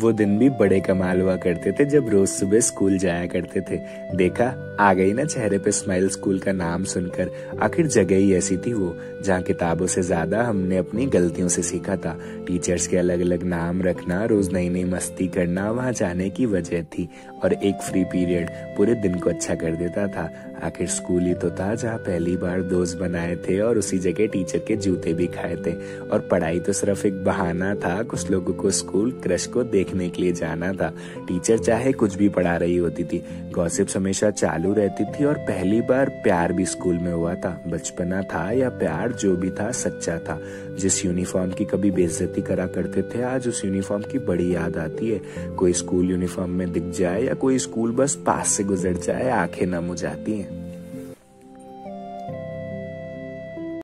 वो दिन भी बड़े कमाल हुआ करते थे जब रोज सुबह स्कूल जाया करते थे। देखा, आ गई ना चेहरे पे स्माइल स्कूल का नाम सुनकर। आखिर जगह ही ऐसी थी वो, जहाँ किताबों से ज़्यादा हमने अपनी गलतियों से सीखा था। टीचर्स के अलग अलग नाम रखना, रोज नई नई मस्ती करना, वहाँ जाने की वजह थी। और एक फ्री पीरियड पूरे दिन को अच्छा कर देता था। आखिर स्कूल ही तो था जहाँ पहली बार दोस्त बनाए थे और उसी जगह टीचर के जूते भी खाए थे। और पढ़ाई तो सिर्फ़ एक बहाना था, कुछ लोगों को स्कूल क्रश को देखने के लिए जाना था। टीचर चाहे कुछ भी पढ़ा रही होती थी। गॉसिप्स हमेशा चालू रहती थी और पहली बार प्यार भी स्कूल में हुआ था। बचपना था या प्यार जो भी था, सच्चा था। जिस यूनिफॉर्म की कभी बेइज्जती करा करते थे, आज उस यूनिफॉर्म की बड़ी याद आती है। कोई स्कूल यूनिफॉर्म में दिख जाए या कोई स्कूल बस पास से गुजर जाए, आँखें नम हो जाती हैं।